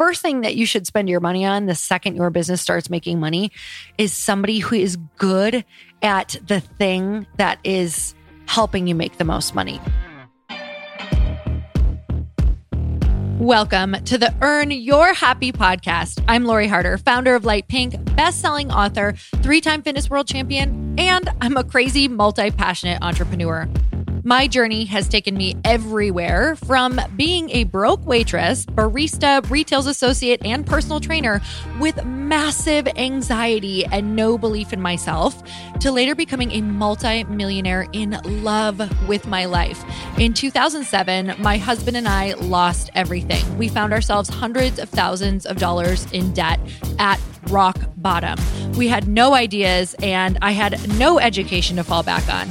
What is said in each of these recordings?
First thing that you should spend your money on the second your business starts making money is somebody who is good at the thing that is helping you make the most money. Welcome to the Earn Your Happy podcast. I'm Lori Harder, founder of Light Pink, best-selling author, three-time fitness world champion, and I'm a crazy multi-passionate entrepreneur. My journey has taken me everywhere from being a broke waitress, barista, retail associate, and personal trainer with massive anxiety and no belief in myself to later becoming a multi-millionaire in love with my life. In 2007, my husband and I lost everything. We found ourselves hundreds of thousands of dollars in debt at rock bottom. We had no ideas and I had no education to fall back on.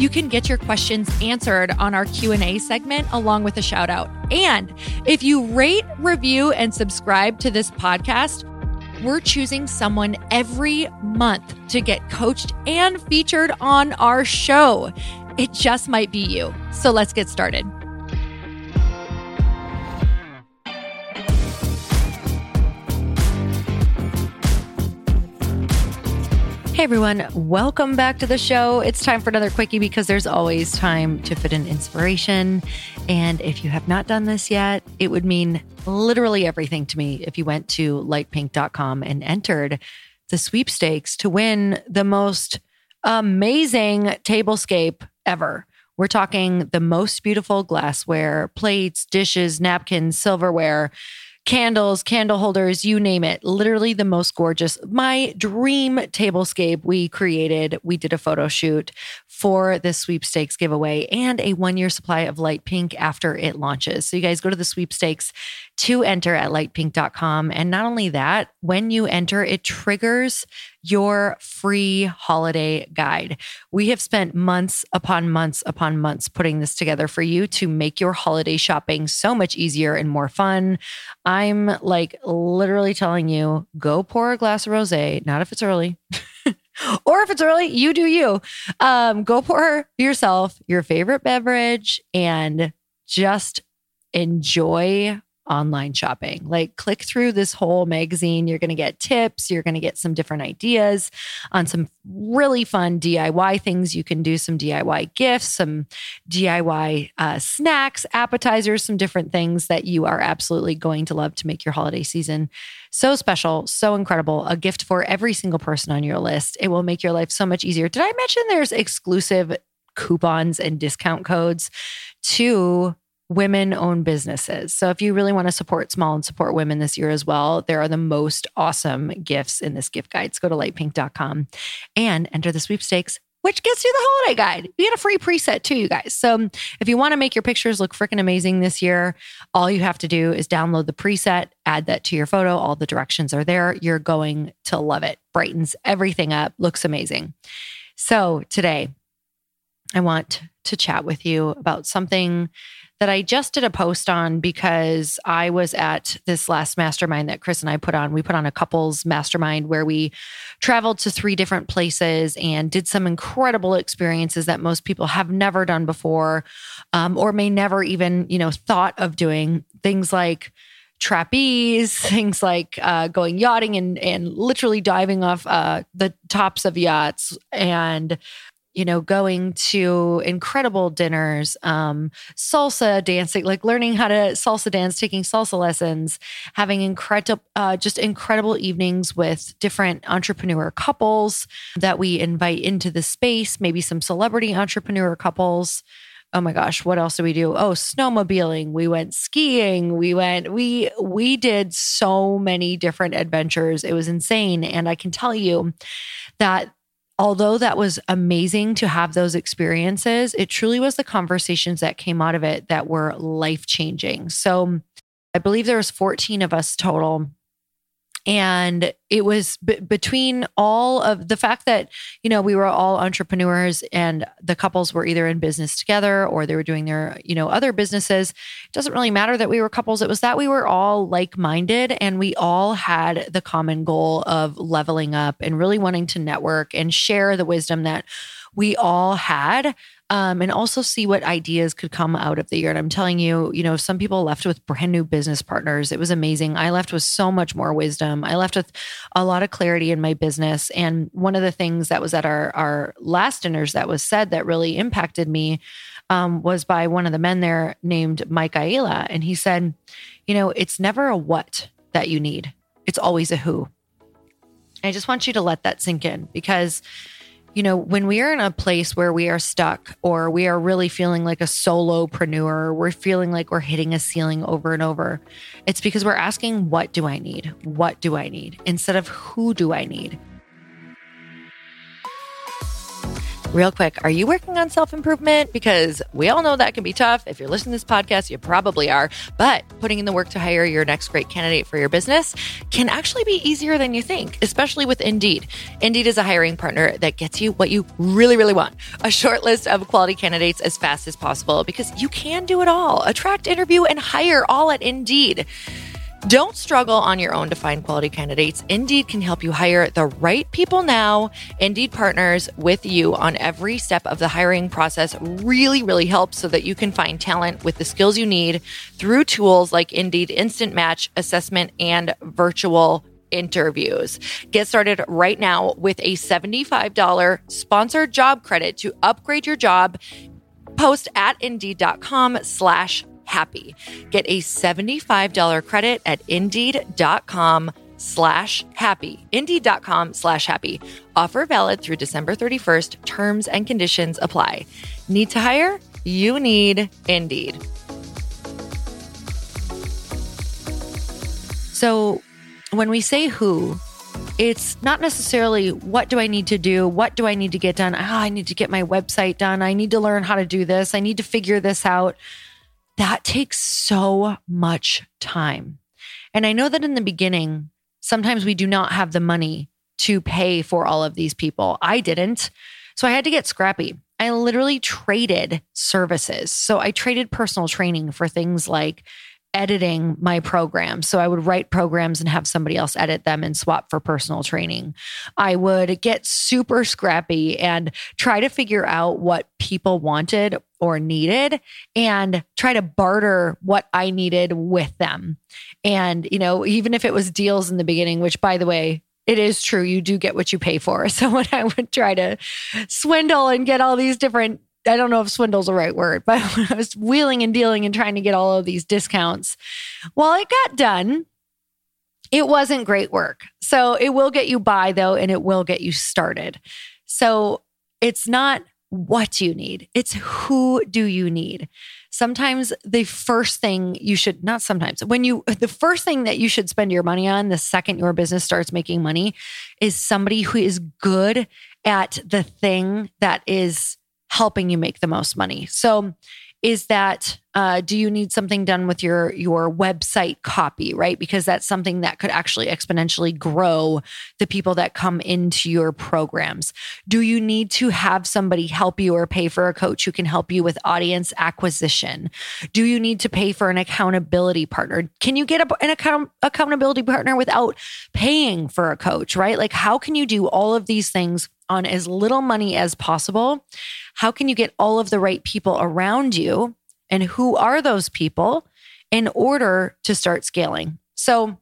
you can get your questions answered on our Q&A segment along with a shout out. And if you rate, review and subscribe to this podcast, we're choosing someone every month to get coached and featured on our show. It just might be you. So let's get started. Hey everyone, welcome back to the show. It's time for another quickie because there's always time to fit in inspiration. And if you have not done this yet, it would mean literally everything to me if you went to lightpink.com and entered the sweepstakes to win the most amazing tablescape ever. We're talking the most beautiful glassware, plates, dishes, napkins, silverware candles, candle holders, you name it. Literally the most gorgeous. My dream tablescape we created. We did a photo shoot for this sweepstakes giveaway and a one year supply of light pink after it launches. So you guys go to the sweepstakes to enter at lightpink.com. And not only that, when you enter, it triggers your free holiday guide. We have spent months upon months upon months putting this together for you to make your holiday shopping so much easier and more fun. I'm like literally telling you go pour a glass of rose, not if it's early. or if it's early, you do you. Um, go pour yourself your favorite beverage and just enjoy online shopping. Like, click through this whole magazine. You're going to get tips. You're going to get some different ideas on some really fun DIY things you can do, some DIY gifts, some DIY uh, snacks, appetizers, some different things that you are absolutely going to love to make your holiday season so special, so incredible. A gift for every single person on your list. It will make your life so much easier. Did I mention there's exclusive coupons and discount codes to women owned businesses. So if you really want to support small and support women this year as well, there are the most awesome gifts in this gift guide. So go to lightpink.com and enter the sweepstakes. Which gets you the holiday guide. You get a free preset too, you guys. So if you want to make your pictures look freaking amazing this year, all you have to do is download the preset, add that to your photo. All the directions are there. You're going to love it. Brightens everything up, looks amazing. So today, I want to chat with you about something that I just did a post on because I was at this last mastermind that Chris and I put on. We put on a couples mastermind where we traveled to three different places and did some incredible experiences that most people have never done before um, or may never even, you know, thought of doing. Things like, trapeze, things like uh, going yachting and and literally diving off uh, the tops of yachts and you know, going to incredible dinners, um, salsa dancing, like learning how to salsa dance, taking salsa lessons, having incredible, uh, just incredible evenings with different entrepreneur couples that we invite into the space, maybe some celebrity entrepreneur couples. Oh my gosh, what else do we do? Oh, snowmobiling. We went skiing. We went, we, we did so many different adventures. It was insane. And I can tell you that although that was amazing to have those experiences, it truly was the conversations that came out of it that were life changing. So I believe there was 14 of us total and it was b- between all of the fact that you know we were all entrepreneurs and the couples were either in business together or they were doing their you know other businesses it doesn't really matter that we were couples. It was that we were all like-minded and we all had the common goal of leveling up and really wanting to network and share the wisdom that we all had um, and also see what ideas could come out of the year. And I'm telling you, you know, some people left with brand new business partners. It was amazing. I left with so much more wisdom. I left with a lot of clarity in my business. And one of the things that was at our our last dinners that was said that really impacted me um, was by one of the men there named Mike Aiello, and he said, you know, it's never a what that you need; it's always a who. I just want you to let that sink in because you know, when we are in a place where we are stuck or we are really feeling like a solopreneur, we're feeling like we're hitting a ceiling over and over, it's because we're asking, what do I need? What do I need? Instead of who do I need? Real quick, are you working on self improvement? Because we all know that can be tough. If you're listening to this podcast, you probably are. But putting in the work to hire your next great candidate for your business can actually be easier than you think, especially with Indeed. Indeed is a hiring partner that gets you what you really, really want a short list of quality candidates as fast as possible because you can do it all attract, interview, and hire all at Indeed. Don't struggle on your own to find quality candidates. Indeed can help you hire the right people now. Indeed partners with you on every step of the hiring process really, really helps so that you can find talent with the skills you need through tools like Indeed Instant Match, Assessment, and Virtual interviews. Get started right now with a $75 sponsored job credit to upgrade your job. Post at indeed.com slash happy. Get a $75 credit at indeed.com slash happy. Indeed.com slash happy. Offer valid through December 31st. Terms and conditions apply. Need to hire? You need Indeed. So when we say who, it's not necessarily what do I need to do? What do I need to get done? Oh, I need to get my website done. I need to learn how to do this. I need to figure this out. That takes so much time. And I know that in the beginning, sometimes we do not have the money to pay for all of these people. I didn't. So I had to get scrappy. I literally traded services. So I traded personal training for things like editing my programs. So I would write programs and have somebody else edit them and swap for personal training. I would get super scrappy and try to figure out what people wanted or needed and try to barter what I needed with them. And, you know, even if it was deals in the beginning, which by the way, it is true. You do get what you pay for. So when I would try to swindle and get all these different I don't know if swindle's is the right word, but when I was wheeling and dealing and trying to get all of these discounts, while it got done, it wasn't great work. So it will get you by though, and it will get you started. So it's not what you need, it's who do you need. Sometimes the first thing you should, not sometimes, when you, the first thing that you should spend your money on the second your business starts making money is somebody who is good at the thing that is helping you make the most money. So is that uh, do you need something done with your your website copy right? Because that's something that could actually exponentially grow the people that come into your programs. Do you need to have somebody help you or pay for a coach who can help you with audience acquisition? Do you need to pay for an accountability partner? Can you get a, an account, accountability partner without paying for a coach right? Like how can you do all of these things on as little money as possible how can you get all of the right people around you and who are those people in order to start scaling. So,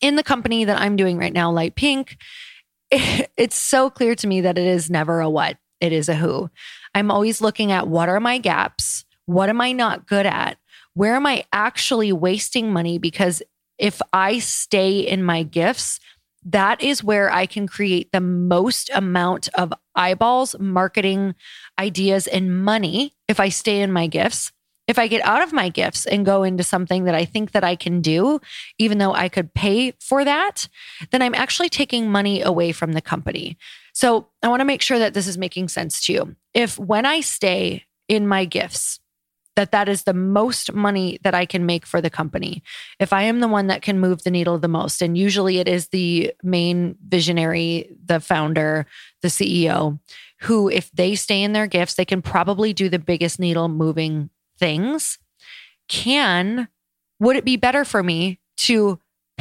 in the company that I'm doing right now, Light Pink, it's so clear to me that it is never a what, it is a who. I'm always looking at what are my gaps? What am I not good at? Where am I actually wasting money? Because if I stay in my gifts, that is where I can create the most amount of eyeballs, marketing ideas, and money if I stay in my gifts. If I get out of my gifts and go into something that I think that I can do, even though I could pay for that, then I'm actually taking money away from the company. So I want to make sure that this is making sense to you. If when I stay in my gifts, that that is the most money that I can make for the company. If I am the one that can move the needle the most, and usually it is the main visionary, the founder, the CEO, who, if they stay in their gifts, they can probably do the biggest needle moving things. Can, would it be better for me to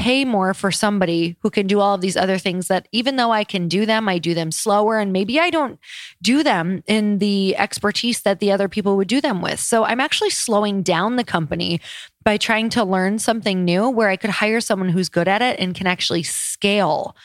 pay more for somebody who can do all of these other things that even though I can do them, I do them slower and maybe I don't do them in the expertise that the other people would do them with. So I'm actually slowing down the company by trying to learn something new where I could hire someone who's good at it and can actually scale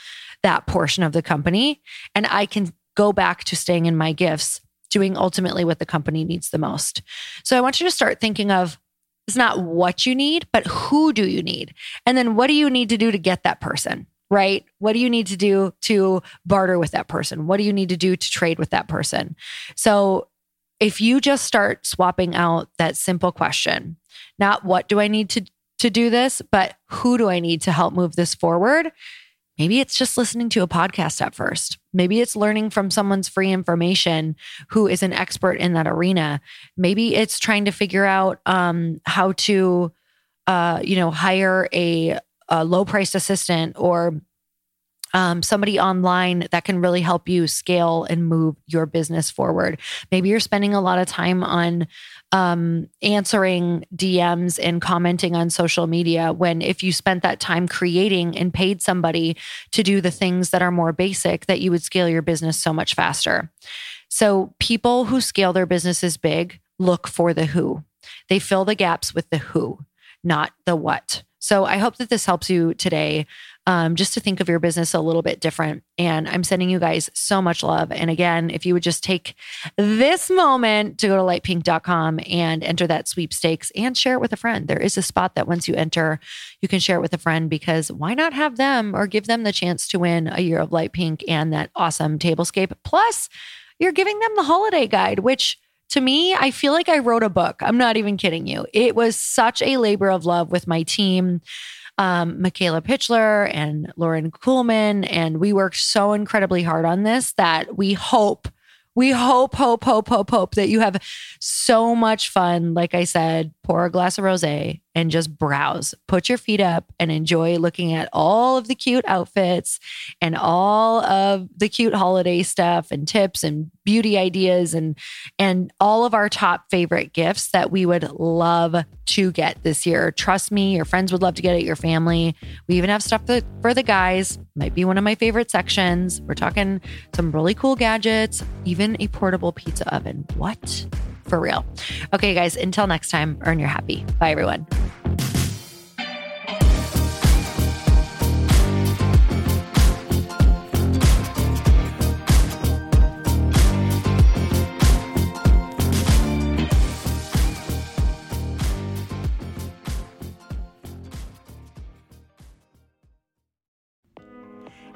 that portion of the company. And I can go back to staying in my gifts, doing ultimately what the company needs the most. So I want you to start thinking of it's not what you need, but who do you need? And then what do you need to do to get that person? Right? What do you need to do to barter with that person? What do you need to do to trade with that person? So, if you just start swapping out that simple question, not what do I need to to do this, but who do I need to help move this forward? Maybe it's just listening to a podcast at first. Maybe it's learning from someone's free information who is an expert in that arena. Maybe it's trying to figure out um, how to, uh, you know, hire a, a low priced assistant or um, somebody online that can really help you scale and move your business forward. Maybe you're spending a lot of time on um, answering DMs and commenting on social media when if you spent that time creating and paid somebody to do the things that are more basic, that you would scale your business so much faster. So, people who scale their businesses big look for the who. They fill the gaps with the who, not the what. So I hope that this helps you today um, just to think of your business a little bit different. And I'm sending you guys so much love. And again, if you would just take this moment to go to lightpink.com and enter that sweepstakes and share it with a friend. There is a spot that once you enter, you can share it with a friend because why not have them or give them the chance to win a year of light pink and that awesome tablescape? Plus, you're giving them the holiday guide, which to me, I feel like I wrote a book. I'm not even kidding you. It was such a labor of love with my team um, Michaela Pitchler and Lauren Kuhlman. And we worked so incredibly hard on this that we hope we hope, hope, hope, hope, hope that you have so much fun. Like I said, pour a glass of rose and just browse. Put your feet up and enjoy looking at all of the cute outfits and all of the cute holiday stuff and tips and beauty ideas and and all of our top favorite gifts that we would love to get this year. Trust me, your friends would love to get it, your family. We even have stuff for the guys. Might be one of my favorite sections. We're talking some really cool gadgets, even a portable pizza oven. What? For real. Okay, guys, until next time, earn your happy. Bye, everyone.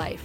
life.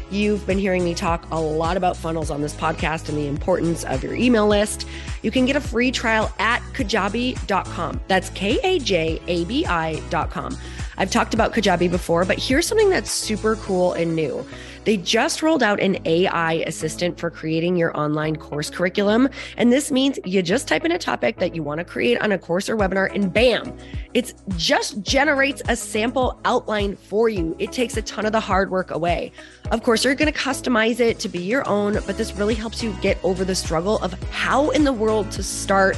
You've been hearing me talk a lot about funnels on this podcast and the importance of your email list. You can get a free trial at kajabi.com. That's K A J A B I.com. I've talked about Kajabi before, but here's something that's super cool and new. They just rolled out an AI assistant for creating your online course curriculum. And this means you just type in a topic that you want to create on a course or webinar, and bam, it just generates a sample outline for you. It takes a ton of the hard work away. Of course, you're going to customize it to be your own, but this really helps you get over the struggle of how in the world to start